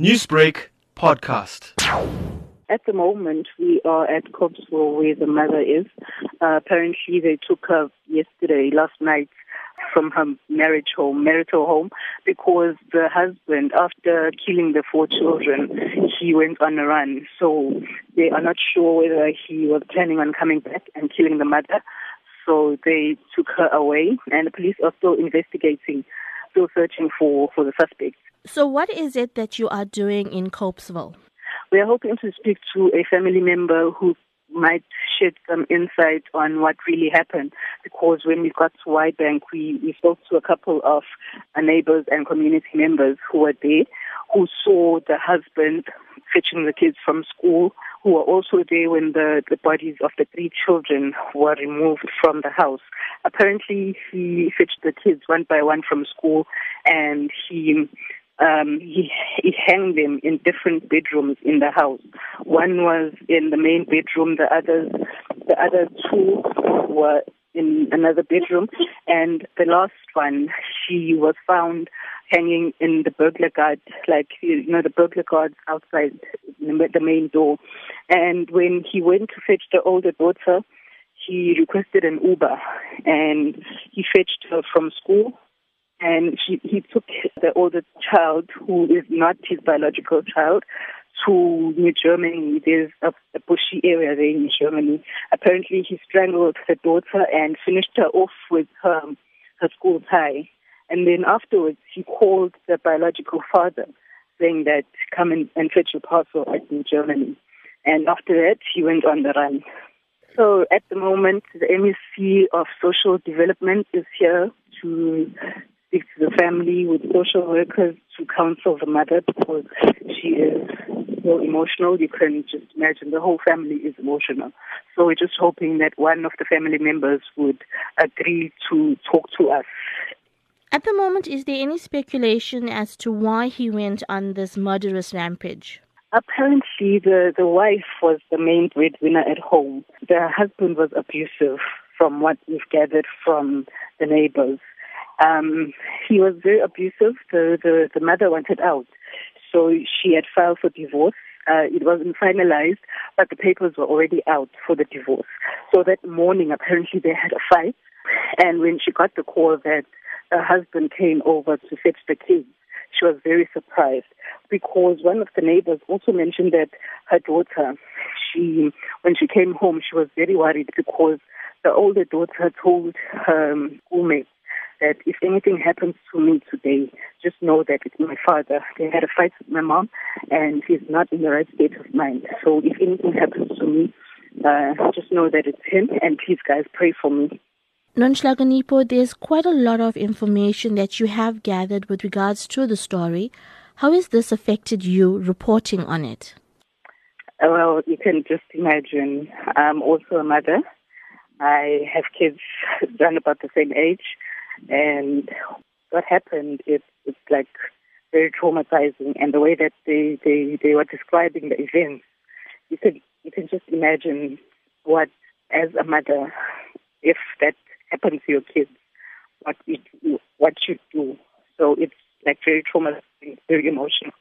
Newsbreak podcast. At the moment, we are at Copesville where the mother is. Uh, apparently, they took her yesterday, last night, from her marriage home, marital home, because the husband, after killing the four children, he went on a run. So they are not sure whether he was planning on coming back and killing the mother. So they took her away, and the police are still investigating, still searching for, for the suspect. So, what is it that you are doing in Copesville? We are hoping to speak to a family member who might shed some insight on what really happened. Because when we got to Wyebank, we, we spoke to a couple of neighbors and community members who were there, who saw the husband fetching the kids from school, who were also there when the, the bodies of the three children were removed from the house. Apparently, he fetched the kids one by one from school and he um, he, he hanged them in different bedrooms in the house. One was in the main bedroom, the others, the other two were in another bedroom, and the last one, she was found hanging in the burglar guard, like you know the burglar guards outside the main door. And when he went to fetch the older daughter, he requested an Uber, and he fetched her from school and she, he took the older child, who is not his biological child, to New Germany. There's a, a bushy area there in Germany. Apparently, he strangled the daughter and finished her off with her, her school tie. And then afterwards, he called the biological father, saying that come and, and fetch your parcel at New Germany. And after that, he went on the run. So at the moment, the MEC of Social Development is here to speak to the family with social workers to counsel the mother because she is so emotional. You can just imagine the whole family is emotional. So we're just hoping that one of the family members would agree to talk to us. At the moment, is there any speculation as to why he went on this murderous rampage? Apparently, the, the wife was the main breadwinner at home. The husband was abusive, from what we've gathered from the neighbors. Um, he was very abusive. The, the, the mother wanted out. So she had filed for divorce. Uh, it wasn't finalized, but the papers were already out for the divorce. So that morning, apparently, they had a fight. And when she got the call that her husband came over to fetch the kids, she was very surprised because one of the neighbors also mentioned that her daughter, she, when she came home, she was very worried because the older daughter told her schoolmates that if anything happens to me today, just know that it's my father. They had a fight with my mom, and he's not in the right state of mind. So if anything happens to me, uh, just know that it's him, and please, guys, pray for me. Nonhlakanipho, there's quite a lot of information that you have gathered with regards to the story. How has this affected you reporting on it? Well, you can just imagine. I'm also a mother. I have kids around about the same age. And what happened is it's like very traumatizing. And the way that they, they, they were describing the events, you can you can just imagine what, as a mother, if that happened to your kids, what you do, what you do. So it's like very traumatizing, very emotional.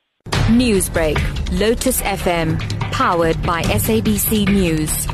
Newsbreak, Lotus FM, powered by SABC News.